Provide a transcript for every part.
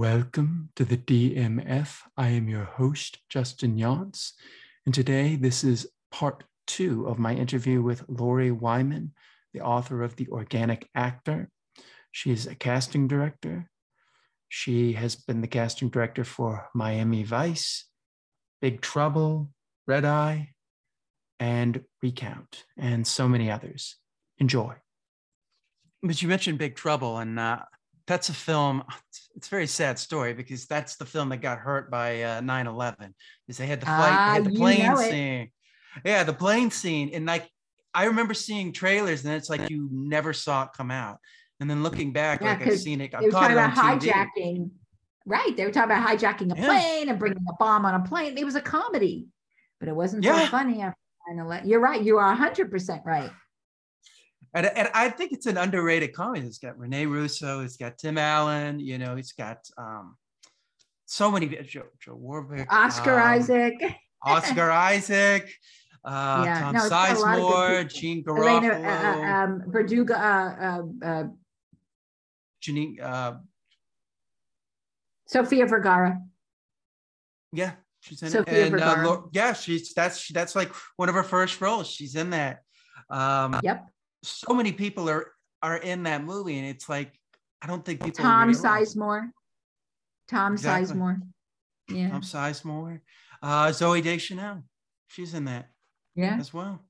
Welcome to the DMF. I am your host, Justin Younts. And today, this is part two of my interview with Lori Wyman, the author of The Organic Actor. She is a casting director. She has been the casting director for Miami Vice, Big Trouble, Red Eye, and Recount, and so many others. Enjoy. But you mentioned Big Trouble, and uh, that's a film. It's a very sad story because that's the film that got hurt by uh, 9/11. Is they had the flight, Ah, had the you plane know scene. Yeah, the plane scene, and like I remember seeing trailers, and it's like you never saw it come out. And then looking back, Yeah, like i've seen it, I've were caught talking it about on TV. hijacking. Right. They were talking about hijacking a Yeah. plane and bringing a bomb on a plane. It was a comedy, but it wasn't so funny after 9/11. You're right. You are 100% right. And, and I think it's an underrated comedy. It's got Rene Russo, it's got Tim Allen, you know, it's got um, so many Joe, Joe Warwick, Oscar um, Isaac, Oscar Isaac, uh, Yeah, Tom no, it's got a lot of good Sizemore, people. Gene Elena uh, uh, um, Verduga, uh, uh, uh, Janine, uh, Sofia Vergara. yeah, she's in Sofia it. And uh, Vergara. Yeah, she's that's that's like one of her first roles. She's in that. Um, Yep. So many people are are in that movie, and it's like I don't think people Tom realize- Sizemore. Tom Exactly. Sizemore. Yeah. Tom Sizemore, uh, Zooey Deschanel, she's in that Yeah. as well.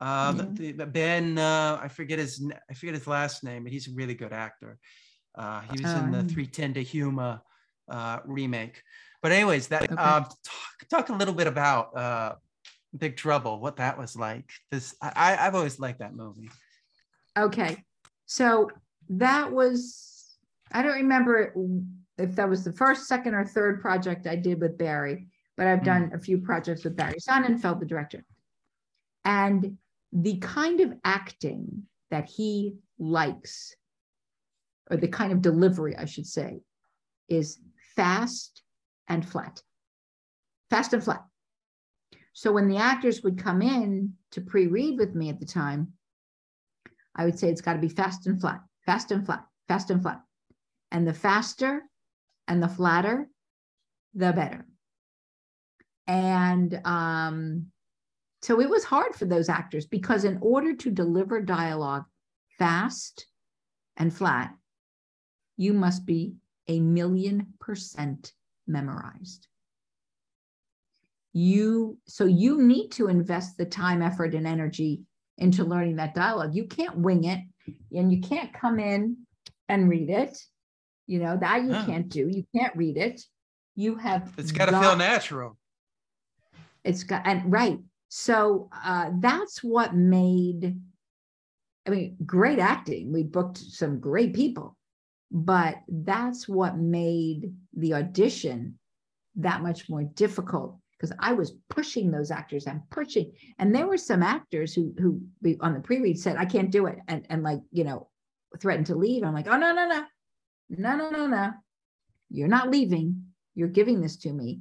Uh, the- the, the Ben, uh, I forget his, I forget his last name, but he's a really good actor. Uh, he was in the Um. 310 to Yuma uh, remake. But anyways, that Okay. um, talk, talk a little bit about uh, Big Trouble, what that was like. This I, I've always liked that movie. Okay. So that was, I don't remember if that was the first, second, or third project I did with Barry, but I've Mm. done a few projects with Barry Sonnenfeld, the director. And the kind of acting that he likes, or the kind of delivery, I should say, is fast and flat. Fast and flat. So when the actors would come in to pre read with me at the time, I would say it's got to be fast and flat, fast and flat, fast and flat. And the faster and the flatter, the better. And um, so it was hard for those actors because, in order to deliver dialogue fast and flat, you must be a million percent memorized. You so you need to invest the time, effort, and energy into learning that dialogue. You can't wing it and you can't come in and read it. You know, that you can't do. You can't read it. You have It's got to feel natural. it's got and right. So uh that's what made I mean, great acting. We booked some great people, but that's what made the audition that much more difficult because I was pushing those actors and pushing. And there were some actors who who on the pre-read said, I can't do it. And and like, you know, threatened to leave. I'm like, oh no, no, no, no, no, no, no. You're not leaving. You're giving this to me.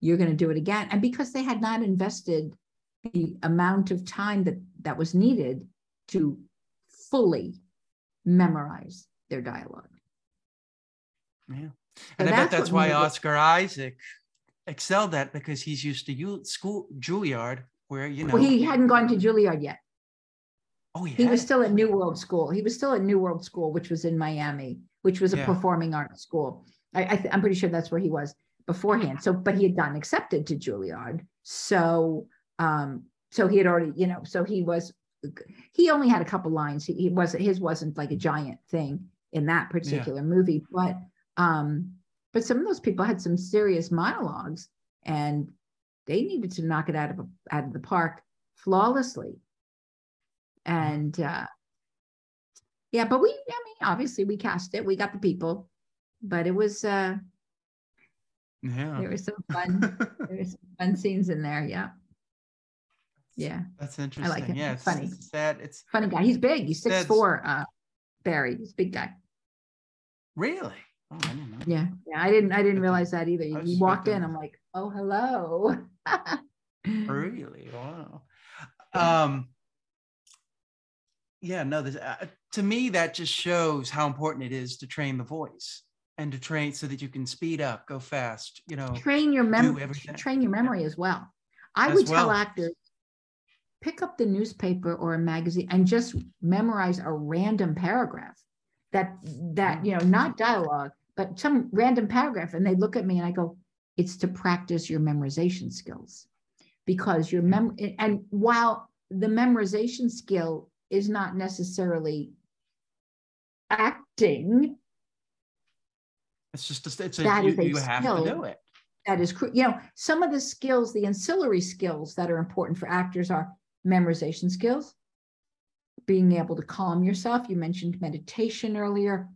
You're going to do it again. And because they had not invested the amount of time that that was needed to fully memorize their dialogue. Yeah. So And I bet that's that's why Oscar Isaac excelled at because he's used to you school Juilliard, where you know. Well, he hadn't gone to Juilliard yet. oh, He was still at New World School. He was still at New World School, which was in Miami, which was a Yeah. performing arts school. I, I I'm pretty sure that's where he was beforehand. So, but he had gotten accepted to Juilliard. So, um, so he had already, you know, so he was, he only had a couple lines. He, he wasn't, his wasn't like a giant thing in that particular movie, but, um, but some of those people had some serious monologues and they needed to knock it out of, out of the park flawlessly. And, uh, yeah, but we, I mean, obviously we cast it, we got the people, but it was, uh, Yeah. there was some fun, there was some fun scenes in there. Yeah. Yeah. That's interesting. him. Yeah, He's it's funny. It's sad. It's Funny guy. He's big. He's six four, uh, Barry. He's a big guy. really. Oh, I didn't know. Yeah. Yeah. I didn't, I didn't realize that either. You walked in, I'm like, oh, hello. Really? Wow. Um. Yeah. No. This, uh, to me, that just shows how important it is to train the voice and to train so that you can speed up, go fast, you know. Train your memory, train your memory as well. I as would well. tell actors pick up the newspaper or a magazine and just memorize a random paragraph that that you know not dialogue but some random paragraph and they look at me and i go it's to practice your memorization skills because your mem and while the memorization skill is not necessarily acting it's just a, it's a, that you, is a you have skill to do it that is you know some of the skills the ancillary skills that are important for actors are memorization skills, being able to calm yourself. You mentioned meditation earlier,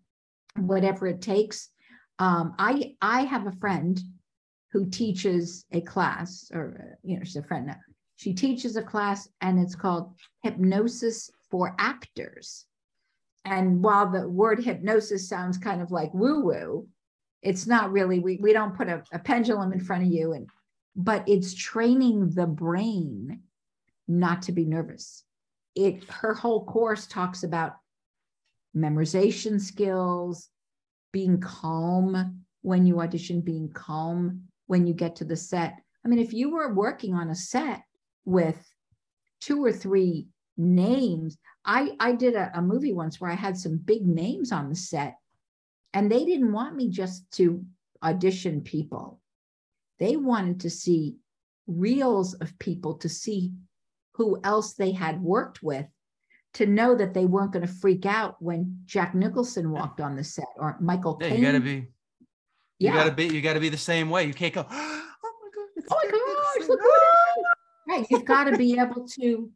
whatever it takes. Um, I I have a friend who teaches a class, or you know, she's a friend now. She teaches a class, and it's called hypnosis for actors. And while the word hypnosis sounds kind of like woo woo, it's not really. We we don't put a, a pendulum in front of you, and but it's training the brain not to be nervous. It her whole course talks about memorization skills, being calm when you audition, being calm when you get to the set. I mean, if you were working on a set with two or three names, I I did a, a movie once where I had some big names on the set, and they didn't want me just to audition people. They wanted to see reels of people to see who else they had worked with to know that they weren't going to freak out when Jack Nicholson walked on the set or Michael. Yeah, Caine. you got to be. You yeah. got to be. You got to be the same way. You can't go. Oh my god! Oh my gosh! Look Right, you've got to be able to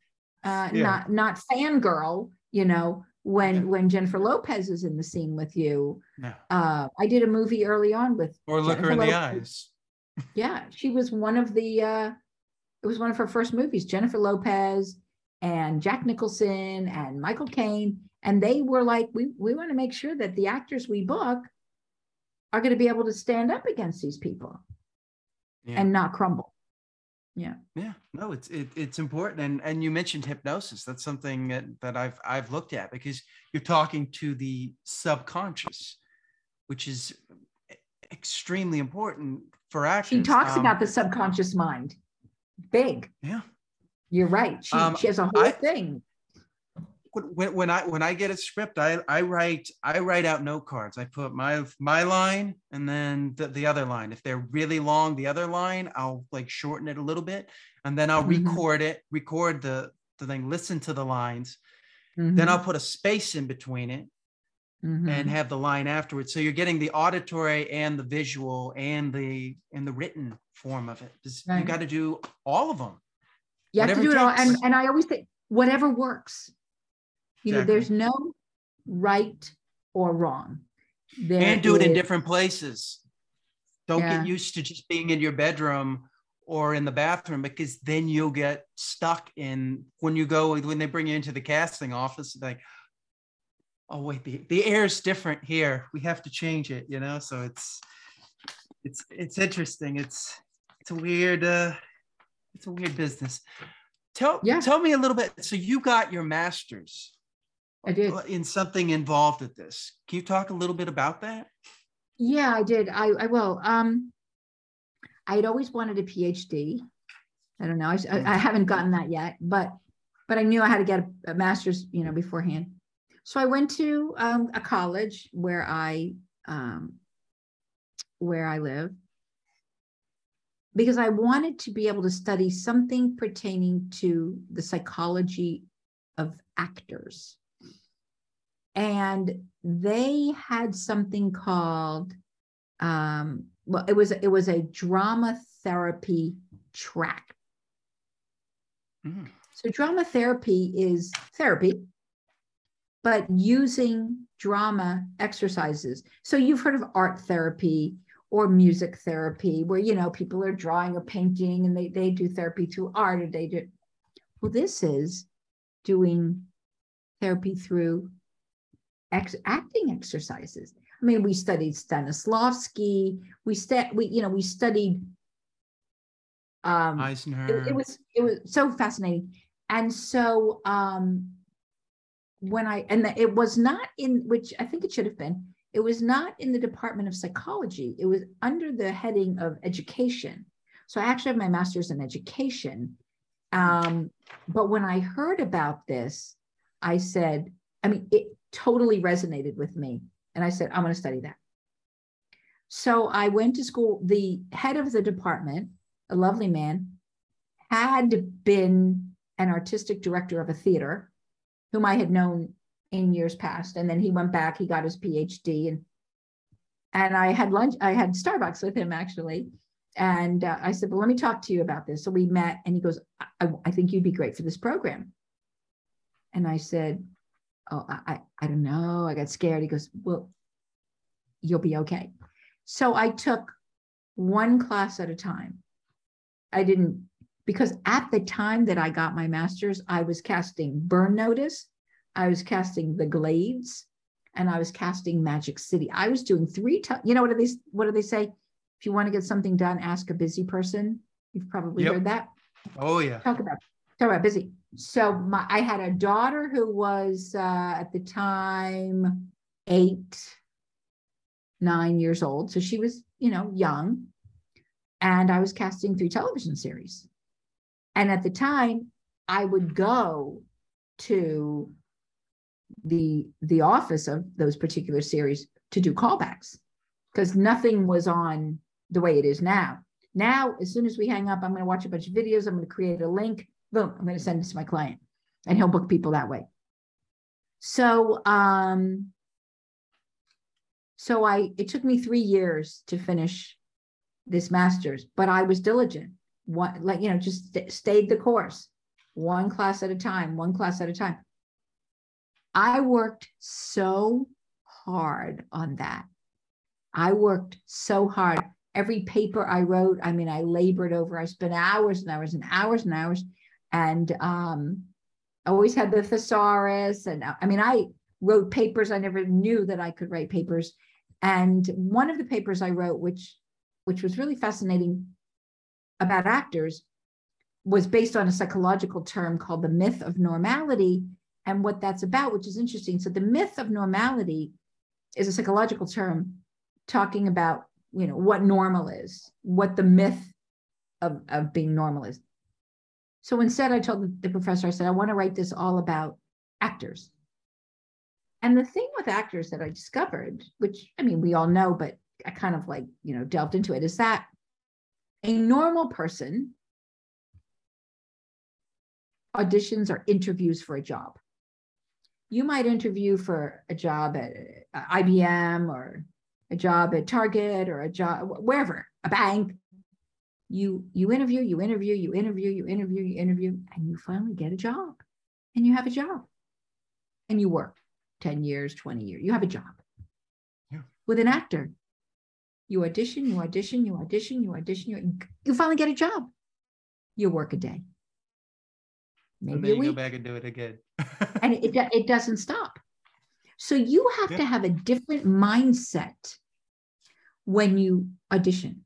uh, yeah. not not fangirl. You know when yeah. when Jennifer Lopez is in the scene with you. Yeah. Uh, I did a movie early on with. Or look Jennifer her in Lopez. the eyes. Yeah, she was one of the. Uh, it was one of her first movies, Jennifer Lopez and Jack Nicholson and Michael Caine. And they were like, we, we want to make sure that the actors we book are going to be able to stand up against these people yeah. and not crumble. Yeah. Yeah. No, it's it, it's important. And and you mentioned hypnosis. That's something that, that I've I've looked at because you're talking to the subconscious, which is extremely important for actors. She talks um, about the subconscious mind big. Yeah. You're right. She, um, she has a whole I, thing. When, when I when I get a script, I, I write I write out note cards. I put my my line and then the, the other line. If they're really long, the other line, I'll like shorten it a little bit and then I'll mm-hmm. record it, record the, the thing, listen to the lines. Mm-hmm. Then I'll put a space in between it mm-hmm. and have the line afterwards. So you're getting the auditory and the visual and the and the written form of it. Right. You got to do all of them. You have to do it, it all. And, and I always say, whatever works. You exactly. know, there's no right or wrong. There and do is, it in different places. Don't yeah. get used to just being in your bedroom or in the bathroom because then you'll get stuck in when you go when they bring you into the casting office like oh wait the, the air is different here we have to change it you know so it's it's it's interesting it's it's a weird uh it's a weird business. Tell yeah. tell me a little bit so you got your masters i did. in something involved with this. Can you talk a little bit about that? Yeah i did. I i will um i had always wanted a phd i don't know. I, I haven't gotten that yet but but i knew i had to get a, a master's you know beforehand. So I went to um, a college where I um, where I live because I wanted to be able to study something pertaining to the psychology of actors. And they had something called um, well, it was it was a drama therapy track. Mm. So drama therapy is therapy but using drama exercises. So you've heard of art therapy or music therapy, where you know people are drawing or painting and they, they do therapy through art or they do well, this is doing therapy through ex- acting exercises. I mean, we studied Stanislavski. We st- we you know we studied um, Eisenhower. It, it was it was so fascinating, and so um, when I and it was not in which I think it should have been. It was not in the Department of Psychology, it was under the heading of education. So I actually have my master's in education. Um, but when I heard about this, I said, I mean, it totally resonated with me. And I said, I'm going to study that. So I went to school. The head of the department, a lovely man, had been an artistic director of a theater whom I had known in years past. And then he went back, he got his PhD and and I had lunch, I had Starbucks with him actually. And uh, I said, well, let me talk to you about this. So we met and he goes, I, I think you'd be great for this program. And I said, oh, I, I don't know. I got scared. He goes, well, you'll be okay. So I took one class at a time. I didn't, because at the time that I got my master's, I was casting Burn Notice, I was casting The Glades, and I was casting Magic City. I was doing three, t- you know, what do they, what do they say? If you want to get something done, ask a busy person. You've probably yep. heard that. Oh yeah. Talk about, talk about busy. So my, I had a daughter who was uh, at the time eight, nine years old. So she was, you know, young. And I was casting three television series. And at the time, I would go to the the office of those particular series to do callbacks because nothing was on the way it is now. Now, as soon as we hang up, I'm going to watch a bunch of videos. I'm going to create a link. Boom, I'm going to send it to my client and he'll book people that way. So, um, so I, it took me three years to finish this master's, but I was diligent. One, like, you know, just st- stayed the course, one class at a time, one class at a time. I worked so hard on that. I worked so hard. Every paper I wrote, I mean, I labored over. I spent hours and hours and hours and hours, and um, always had the thesaurus. And I mean, I wrote papers. I never knew that I could write papers. And one of the papers I wrote, which which was really fascinating about actors, was based on a psychological term called the myth of normality and what that's about, which is interesting. So the myth of normality is a psychological term talking about you know what normal is, what the myth of, of being normal is. So instead, I told the professor, I said, I want to write this all about actors. And the thing with actors that I discovered, which I mean, we all know, but I kind of like, you know, delved into it, is that a normal person auditions or interviews for a job. You might interview for a job at uh, IBM or a job at Target or a job wherever, a bank. You you interview, you interview, you interview, you interview, you interview, and you finally get a job, and you have a job, and you work. 10 years, 20 years. You have a job. Yeah. With an actor, you audition, you audition, you audition, you audition, you, you finally get a job. You work a day. Maybe and then you go back and do it again. and it, it doesn't stop. So you have yeah. to have a different mindset when you audition.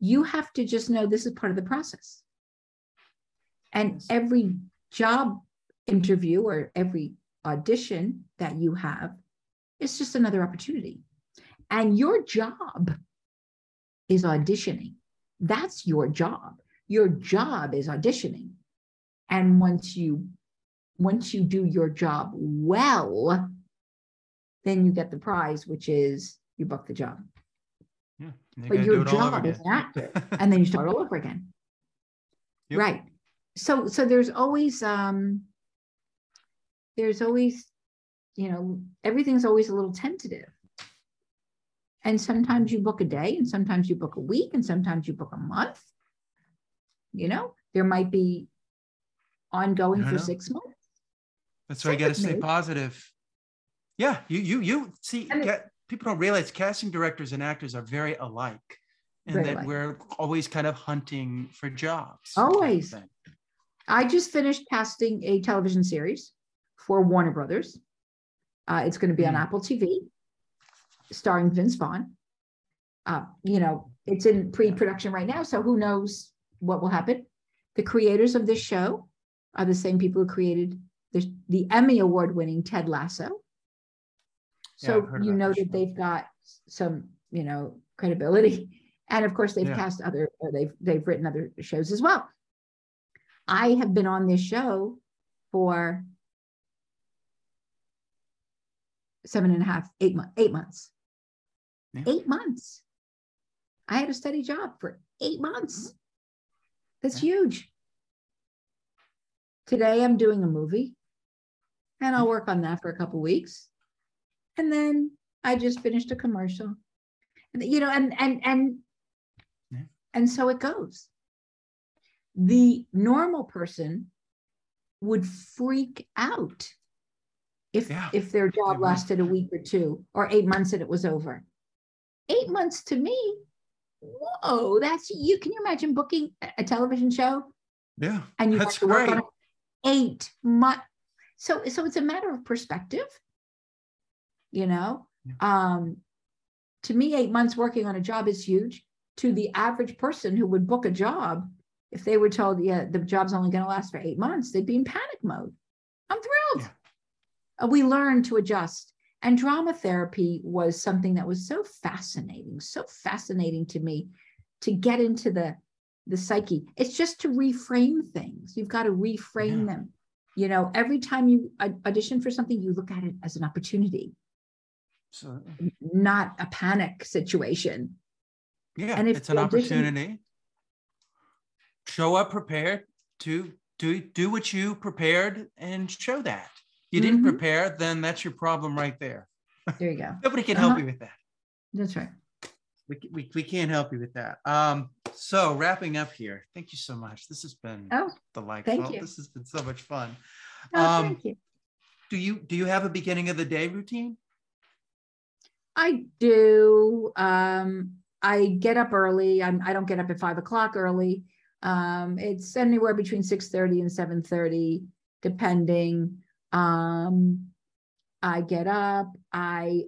You have to just know this is part of the process. And every job interview or every audition that you have is just another opportunity. And your job is auditioning. That's your job. Your job is auditioning. And once you once you do your job well, then you get the prize, which is you book the job. Yeah, but your job is actor, and then you start all over again. Yep. Right. So so there's always um there's always, you know, everything's always a little tentative. And sometimes you book a day, and sometimes you book a week, and sometimes you book a month. You know, there might be ongoing for know. six months. That's why you got to stay positive. Yeah, you you you see, get, people don't realize casting directors and actors are very alike, and very that alike. we're always kind of hunting for jobs. Always. I just finished casting a television series for Warner Brothers. Uh, it's going to be mm. on hmm. Apple TV, starring Vince Vaughn. Uh, you know, it's in pre-production right now, so who knows what will happen. The creators of this show are the same people who created the, the Emmy Award-winning Ted Lasso. So yeah, you know that they've got some, you know, credibility. And of course, they've yeah. cast other, or they've they've written other shows as well. I have been on this show for seven and a half, eight months, eight months. Yeah. Eight months. I had a steady job for eight months. That's huge. Today I'm doing a movie and I'll work on that for a couple weeks. And then I just finished a commercial. And you know, and and and yeah. and so it goes. The normal person would freak out if yeah. if their job lasted a week or two or eight months and it was over. Eight months to me, whoa, that's you. Can you imagine booking a television show? Yeah, and you have to work great. on it eight months. So so it's a matter of perspective. You know, um, to me, eight months working on a job is huge. To the average person who would book a job, if they were told, yeah, the job's only going to last for eight months, they'd be in panic mode. I'm thrilled. Yeah. Uh, we learn to adjust. And drama therapy was something that was so fascinating, so fascinating to me to get into the the psyche. It's just to reframe things. You've got to reframe yeah. them. You know, every time you audition for something, you look at it as an opportunity, so not a panic situation. Yeah, and if it's an audition, opportunity. Show up prepared to do do what you prepared and show that you didn't mm-hmm. prepare, then that's your problem right there. There you go. Nobody can uh-huh. help you with that. That's right. We, we, we can't help you with that. Um, so wrapping up here, thank you so much. This has been oh, delightful. Thank you. This has been so much fun. Oh, um, thank you. Do you do you have a beginning of the day routine? I do. Um, I get up early. I'm, I don't get up at five o'clock early. Um, it's anywhere between six thirty and seven thirty, depending. Um, I get up, I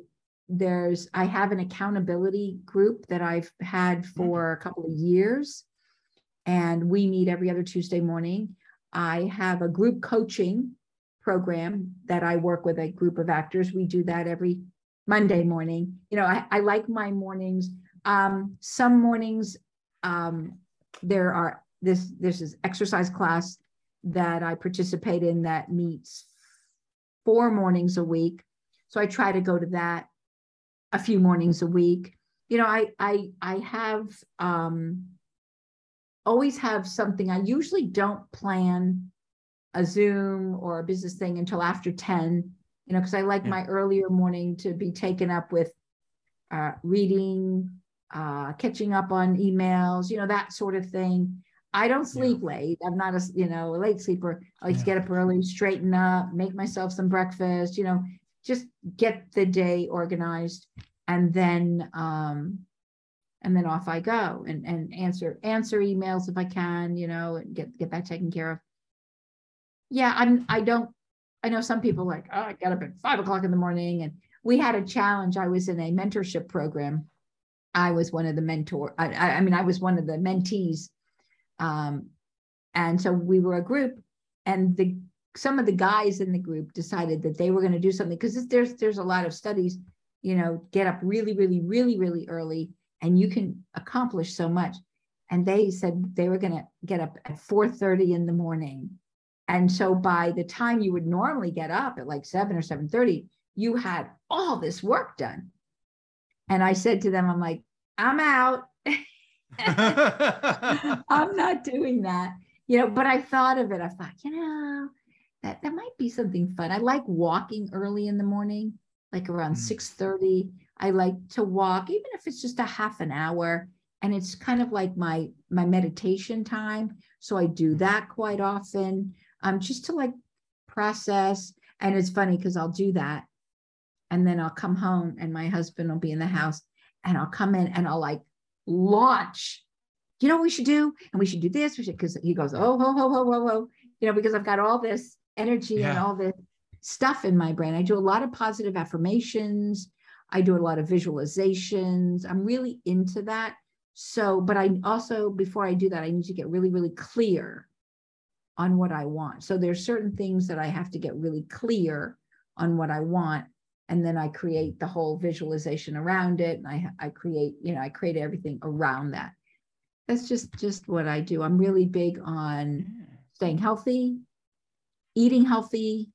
there's I have an accountability group that I've had mm-hmm. for a couple of years and we meet every other Tuesday morning. I have a group coaching program that I work with a group of actors. We do that every Monday morning. You know, I, I like my mornings. Um, some mornings um, there are this this is exercise class that I participate in that meets four mornings a week. So I try to go to that a few mornings a week. You know, I I I have um always have something. I usually don't plan a Zoom or a business thing until after 10, you know, because I like yeah. my earlier morning to be taken up with uh, reading, uh, catching up on emails, you know, that sort of thing. I don't sleep yeah. late. I'm not a you know a late sleeper. I like yeah. to get up early, straighten up, make myself some breakfast. You know, just get the day organized, and then um, and then off I go and and answer answer emails if I can. You know, and get get that taken care of. Yeah, I'm. I don't. I know some people like, oh, I get up at five o'clock in the morning, and we had a challenge. I was in a mentorship program. I was one of the mentor. I, I mean, I was one of the mentees um, and so we were a group, and the some of the guys in the group decided that they were going to do something because there's there's a lot of studies, you know, get up really, really, really, really early, and you can accomplish so much. And they said they were going to get up at 4:30 in the morning. And so by the time you would normally get up at like 7 or 7:30, you had all this work done. And I said to them, I'm like, I'm out. I'm not doing that. You know, but I thought of it. I thought, you know, that, that might be something fun. I like walking early in the morning, like around mm. 6 30. I like to walk, even if it's just a half an hour. And it's kind of like my my meditation time. So I do mm. that quite often. Um, just to like process. And it's funny because I'll do that. And then I'll come home and my husband will be in the house and I'll come in and I'll like launch. You know what we should do? And we should do this. We should, because he goes, oh, ho, ho, ho, ho, ho, you know, because I've got all this energy yeah. and all this stuff in my brain. I do a lot of positive affirmations. I do a lot of visualizations. I'm really into that. So, but I also, before I do that, I need to get really, really clear on what I want. So there's certain things that I have to get really clear on what I want. and then I create the whole visualization around it. And I, I create, you know, I create everything around that. That's just just what I do. I'm really big on staying healthy, eating healthy,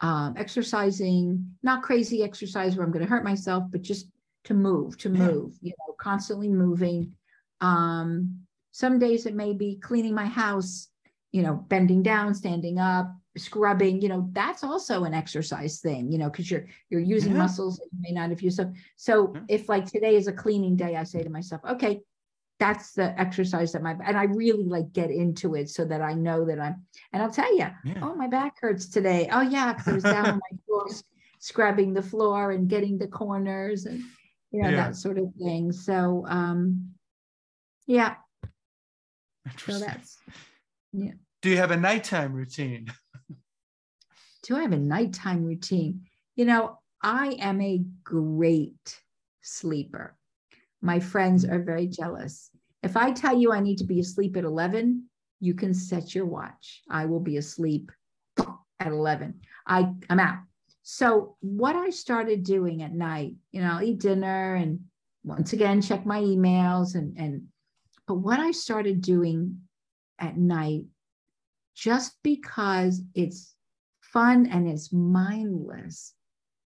um, exercising, not crazy exercise where I'm going to hurt myself, but just to move, to move, you know, constantly moving. Um, some days it may be cleaning my house, you know, bending down, standing up, scrubbing, you know, that's also an exercise thing, you know, because you're you're using yeah. muscles that you may not have used. So, so yeah. if like today is a cleaning day, I say to myself, okay, that's the exercise that my and I really like get into it so that I know that I'm and I'll tell you, yeah. oh my back hurts today. Oh yeah, because I was down on my floor scrubbing the floor and getting the corners and you know that sort of thing. So um yeah. So that's yeah. Do you have a nighttime routine? Do I have a nighttime routine? You know, I am a great sleeper. My friends are very jealous. If I tell you I need to be asleep at 11, you can set your watch. I will be asleep at 11. I, I'm out. So, what I started doing at night, you know, I'll eat dinner and once again check my emails and and but what I started doing at night just because it's fun and it's mindless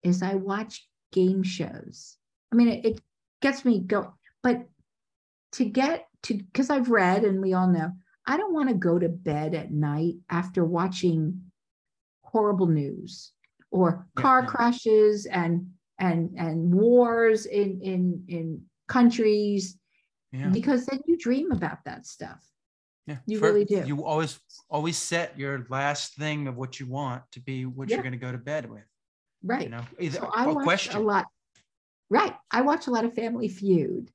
is I watch game shows. I mean, it, it gets me go, but to get to, because I've read and we all know, I don't want to go to bed at night after watching horrible news or car yeah. crashes and and and wars in in in countries yeah. because then you dream about that stuff yeah, you For, really do. You always always set your last thing of what you want to be what yeah. you're going to go to bed with. Right. You know, either so I watch question. a lot. Right. I watch a lot of Family Feud.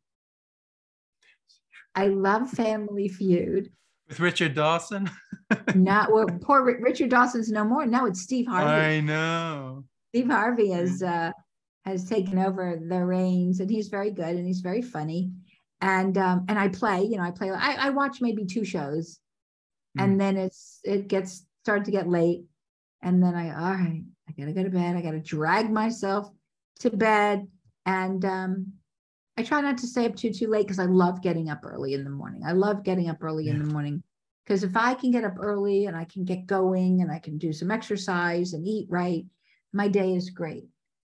I love Family Feud. With Richard Dawson. Not well, poor Richard Dawson's no more. No, it's Steve Harvey. I know. Steve Harvey has uh, has taken over the reins, and he's very good and he's very funny and um, and I play, you know, I play. I, I watch maybe two shows, mm. and then it's it gets started to get late, and then I all right, I gotta go to bed. I gotta drag myself to bed, and um, I try not to stay up too too late because I love getting up early in the morning. I love getting up early yeah. in the morning because if I can get up early and I can get going and I can do some exercise and eat right, my day is great.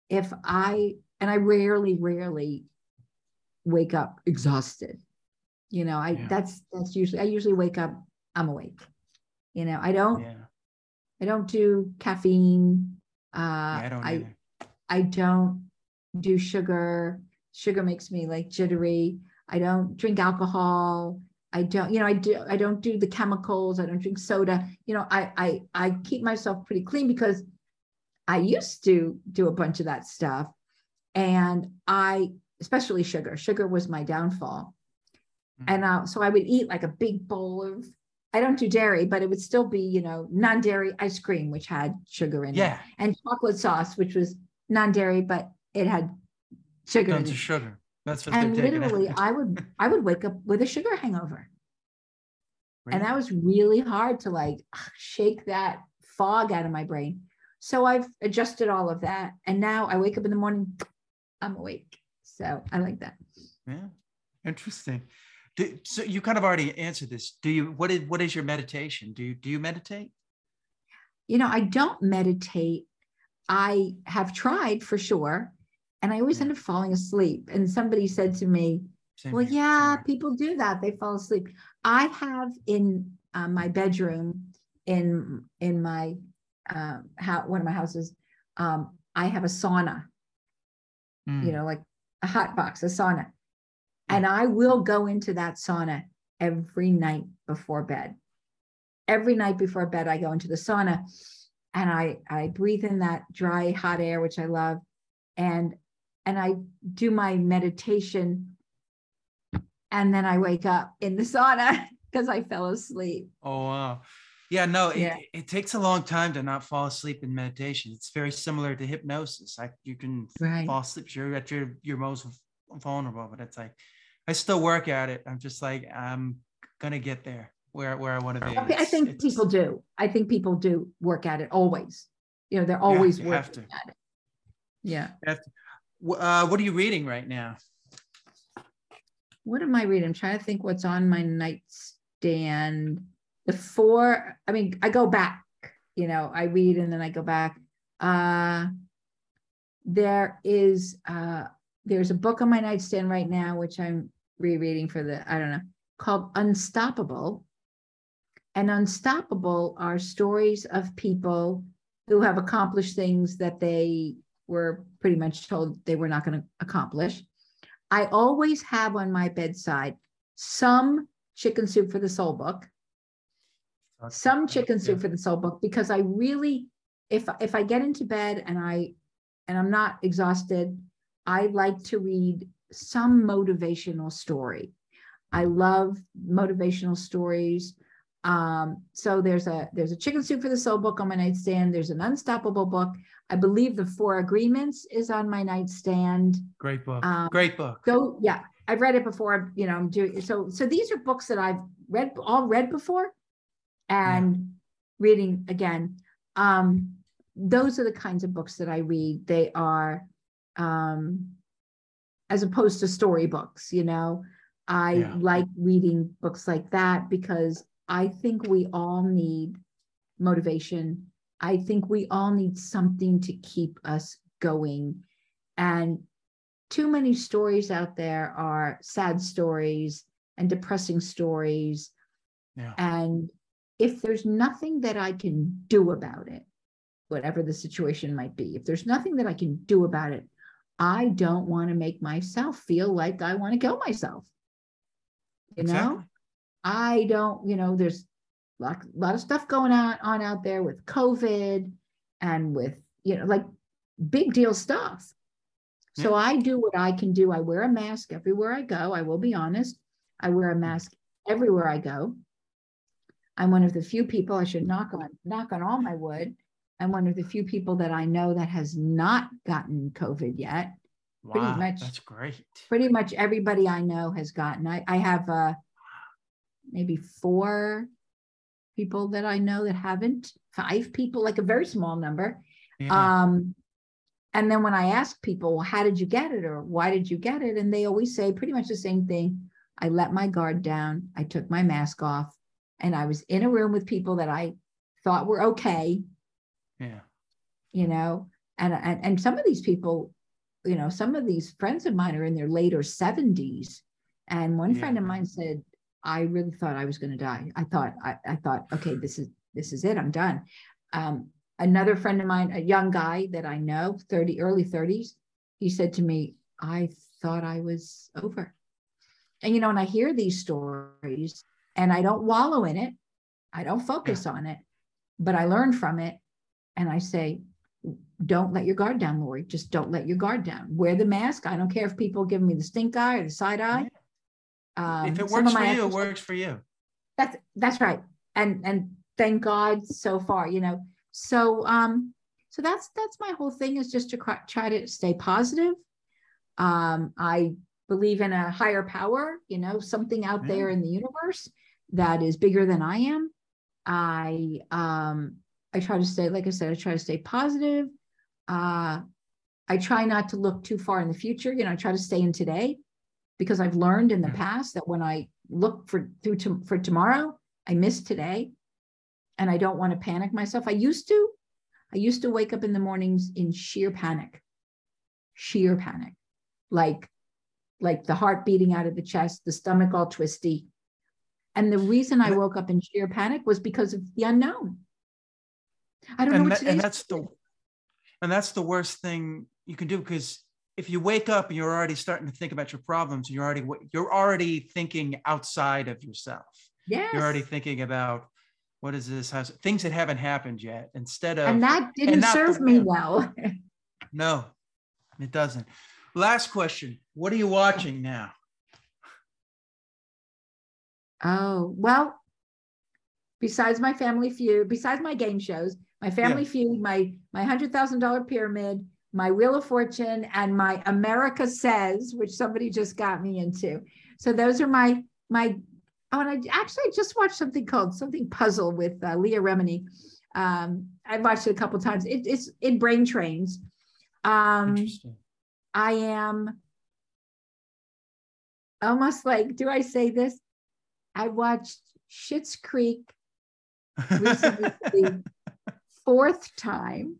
If I and I rarely, rarely wake up exhausted. You know, I yeah. that's that's usually I usually wake up I'm awake. You know, I don't yeah. I don't do caffeine. Uh yeah, I don't I, I don't do sugar. Sugar makes me like jittery. I don't drink alcohol. I don't, you know, I do I don't do the chemicals. I don't drink soda. You know, I I I keep myself pretty clean because I used to do a bunch of that stuff. And I especially sugar. Sugar was my downfall. Mm-hmm. And uh, so I would eat like a big bowl of, I don't do dairy, but it would still be, you know, non dairy ice cream, which had sugar in yeah. it, and chocolate sauce, which was non dairy, but it had sugar. Tons of sugar. That's what and literally, I would I would wake up with a sugar hangover, really? and that was really hard to like shake that fog out of my brain. So I've adjusted all of that, and now I wake up in the morning, I'm awake. So I like that. Yeah, interesting. Do, so you kind of already answered this. Do you? What is what is your meditation? Do you do you meditate? You know, I don't meditate. I have tried for sure, and I always end up falling asleep. And somebody said to me, Same "Well, here. yeah, people do that. They fall asleep." I have in uh, my bedroom, in in my uh, how one of my houses, um, I have a sauna. Mm. You know, like a hot box, a sauna. And I will go into that sauna every night before bed. Every night before bed, I go into the sauna and I, I breathe in that dry, hot air, which I love. And and I do my meditation. And then I wake up in the sauna because I fell asleep. Oh wow. Yeah, no, yeah. It, it takes a long time to not fall asleep in meditation. It's very similar to hypnosis. Like you can right. fall asleep, you're at your your most vulnerable, but it's like I still work at it. I'm just like I'm gonna get there where where I want to be. I think it's, people do. I think people do work at it always. You know, they're always yeah, working at it. Yeah. Uh, what are you reading right now? What am I reading? I'm trying to think what's on my nightstand. The four, I mean, I go back, you know, I read and then I go back. Uh, there is uh, there's a book on my nightstand right now, which I'm rereading for the, I don't know, called Unstoppable. And Unstoppable are stories of people who have accomplished things that they were pretty much told they were not going to accomplish. I always have on my bedside some chicken soup for the soul book, some chicken soup for the soul book, because I really, if if I get into bed and I and I'm not exhausted, I like to read some motivational story. I love motivational stories. Um, so there's a there's a chicken soup for the soul book on my nightstand. There's an unstoppable book. I believe the Four Agreements is on my nightstand. Great book. Um, Great book. So yeah, I've read it before. You know, I'm doing so. So these are books that I've read all read before, and yeah. reading again. Um, those are the kinds of books that I read. They are, um, as opposed to storybooks. You know, I yeah. like reading books like that because I think we all need motivation. I think we all need something to keep us going. And too many stories out there are sad stories and depressing stories. Yeah. And if there's nothing that I can do about it, whatever the situation might be, if there's nothing that I can do about it, I don't want to make myself feel like I want to kill myself. You exactly. know? I don't, you know, there's a lot, lot of stuff going on, on out there with COVID and with, you know, like big deal stuff. So hmm. I do what I can do. I wear a mask everywhere I go. I will be honest. I wear a mask everywhere I go. I'm one of the few people I should knock on knock on all my wood. I'm one of the few people that I know that has not gotten COVID yet. Wow, pretty much that's great. Pretty much everybody I know has gotten. I, I have uh maybe four people that I know that haven't, five people, like a very small number. Yeah. Um, and then when I ask people, well, how did you get it or why did you get it? And they always say pretty much the same thing. I let my guard down, I took my mask off, and I was in a room with people that I thought were okay. Yeah. You know, and and, and some of these people, you know, some of these friends of mine are in their later 70s. And one yeah. friend of mine said, I really thought I was going to die. I thought, I, I, thought, okay, this is, this is it. I'm done. Um, another friend of mine, a young guy that I know, 30, early 30s, he said to me, I thought I was over. And, you know, and I hear these stories and I don't wallow in it. I don't focus yeah. on it, but I learn from it. And I say, don't let your guard down, Lori. Just don't let your guard down. Wear the mask. I don't care if people give me the stink eye or the side eye. Um, if it works for you, it works for you. That's that's right. And and thank God so far, you know. So um, so that's that's my whole thing is just to try to stay positive. Um, I believe in a higher power, you know, something out yeah. there in the universe that is bigger than I am. I um I try to stay, like I said, I try to stay positive. Uh, I try not to look too far in the future. You know, I try to stay in today because I've learned in the mm. past that when I look for through to, for tomorrow, I miss today and I don't want to panic myself. I used to, I used to wake up in the mornings in sheer panic, sheer panic, like, like the heart beating out of the chest, the stomach all twisty. And the reason I woke up in sheer panic was because of the unknown. I don't and know what that, and that's the and that's the worst thing you can do because if you wake up and you're already starting to think about your problems you're already you're already thinking outside of yourself. Yeah you're already thinking about what is this? Has things that haven't happened yet instead of and that didn't and serve me well. No it doesn't. Last question what are you watching now? Oh well besides my family feud besides my game shows my family yeah. feud my my hundred thousand dollar pyramid my Wheel of Fortune, and my America Says, which somebody just got me into. So those are my my. Oh, and I actually just watched something called something Puzzle with uh, Leah Remini. Um, I've watched it a couple times. It, it's it brain trains. Um, Interesting. I am almost like, do I say this? I watched Schitt's Creek recently the fourth time.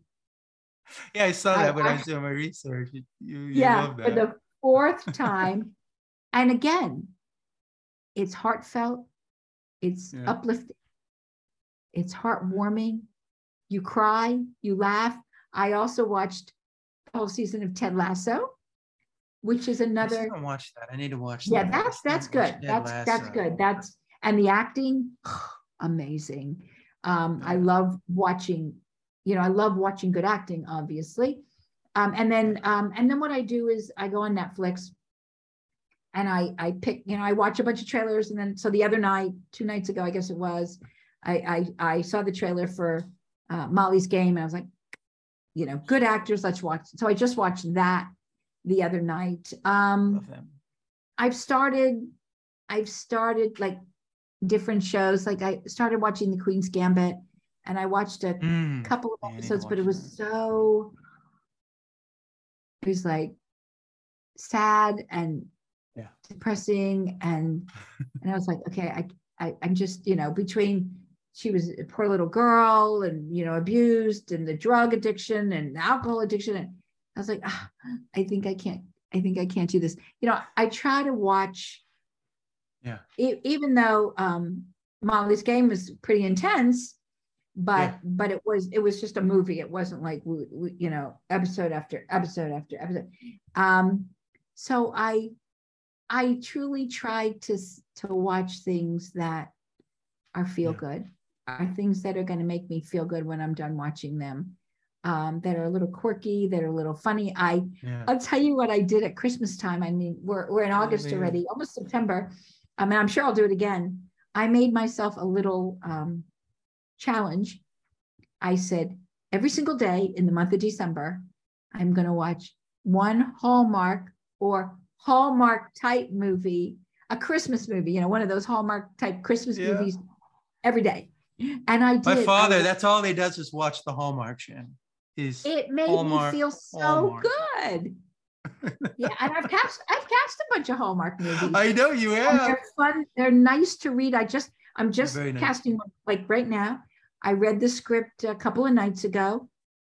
yeah, I saw I that when I was doing my research. You, you yeah, for the fourth time. and again, it's heartfelt, it's Yeah. uplifting, it's heartwarming. You cry, you laugh. I also watched the whole season of Ted Lasso, which is I another. still haven't watched that. I need to watch Yeah, that. I that's that's good. That's that's good. That's and the acting, amazing. Um, I love watching, you know, I love watching good acting, obviously. Um, and then um, and then what I do is I go on Netflix and I I pick, you know, I watch a bunch of trailers and then so the other night, two nights ago, I guess it was, I I, I saw the trailer for uh, Molly's Game and I was like, you know, good actors, let's watch. So I just watched that the other night. Um. I've started, I've started like different shows. Like I started watching The Queen's Gambit, and I watched a Mm. couple of Yeah, I need to episodes, but it was that. so, it was like sad and Yeah. depressing, and and I was like, okay, I, I I'm just you know between she was a poor little girl and you know abused and the drug addiction and alcohol addiction and I was like, ah, I think I can't, I think I can't do this. You know, I try to watch. Yeah. E- even though um, Molly's game was pretty intense, but Yeah. but it was it was just a movie. It wasn't like we, we, you know episode after episode after episode. Um, so I I truly try to to watch things that are feel Yeah. good, are things that are going to make me feel good when I'm done watching them um, that are a little quirky, that are a little funny. I Yeah. I'll tell you what I did at Christmas time. I mean, we're we're in August already, almost September. I mean, I'm sure I'll do it again. I made myself a little um, challenge. I said every single day in the month of December, I'm going to watch one Hallmark or Hallmark type movie, a Christmas movie, you know, one of those Hallmark type Christmas Yeah. movies every day. And I did. My father, that's all he does is watch the Hallmark channel. Is it made Hallmark, me feel so Hallmark. good. yeah, and I've cast I've cast a bunch of Hallmark movies. I know you and have. they're fun. They're nice to read. I just I'm just nice. casting one like right now. I read the script a couple of nights ago.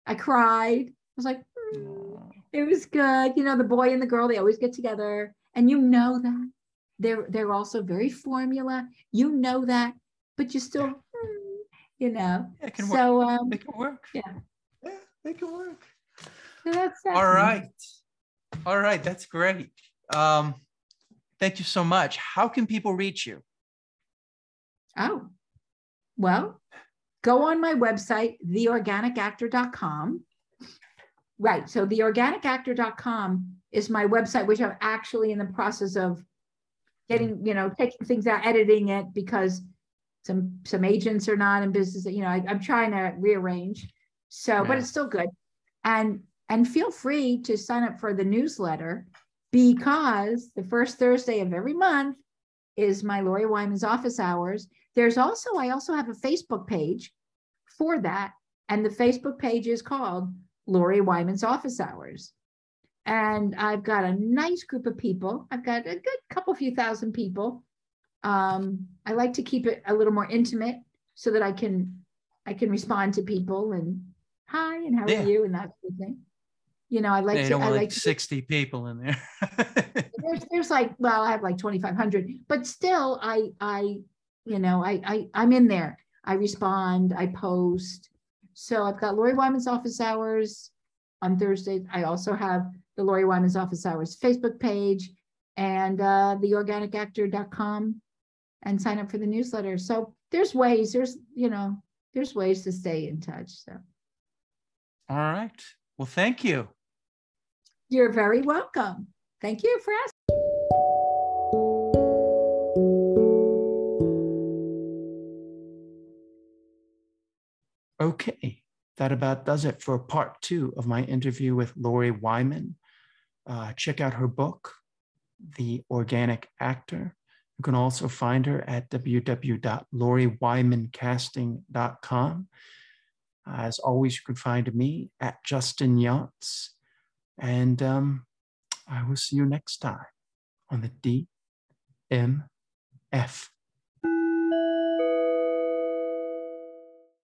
I cried. I was like, "Hmm, Aw. it was good. You know, the boy and the girl they always get together, and you know that they're they're also very formula. You know that, but you still, hmm, you know. It can work. So um, Make it work. yeah. Yeah, make it work. so that's that. All right. All right. That's great. Um, thank you so much. How can people reach you? Oh, well, go on my website, theorganicactor.com. Right. So, theorganicactor.com is my website, which I'm actually in the process of getting, mm. you know, taking things out, editing it because some some agents are not in business. You know, I, I'm trying to rearrange. So, but it's still good. And and feel free to sign up for the newsletter because the first Thursday of every month is my Lori Wyman's office hours. There's also, I also have a Facebook page for that. And the Facebook page is called Lori Wyman's office hours. And I've got a nice group of people. I've got a good couple few thousand people. Um, I like to keep it a little more intimate so that I can I can respond to people and hi and how Yeah. are you and that sort of thing. You know, I like you to I like like to 60 people in there. there's there's like well i have like 2500 but still i i you know I, I i'm in there. I respond i post. So i've got lori wyman's office hours on thursdays i also have the lori wyman's office hours facebook page and uh theorganicactor.com and sign up for the newsletter. So there's ways there's you know there's ways to stay in touch so. All right. Well, thank you. you're very welcome. Thank you for asking Okay, that about does it for part two of my interview with Lori Wyman. Uh, check out her book, The Organic Actor. You can also find her at www.loriwymancasting.com. As always, you can find me at Justin Younts. And um, I will see you next time on the DMF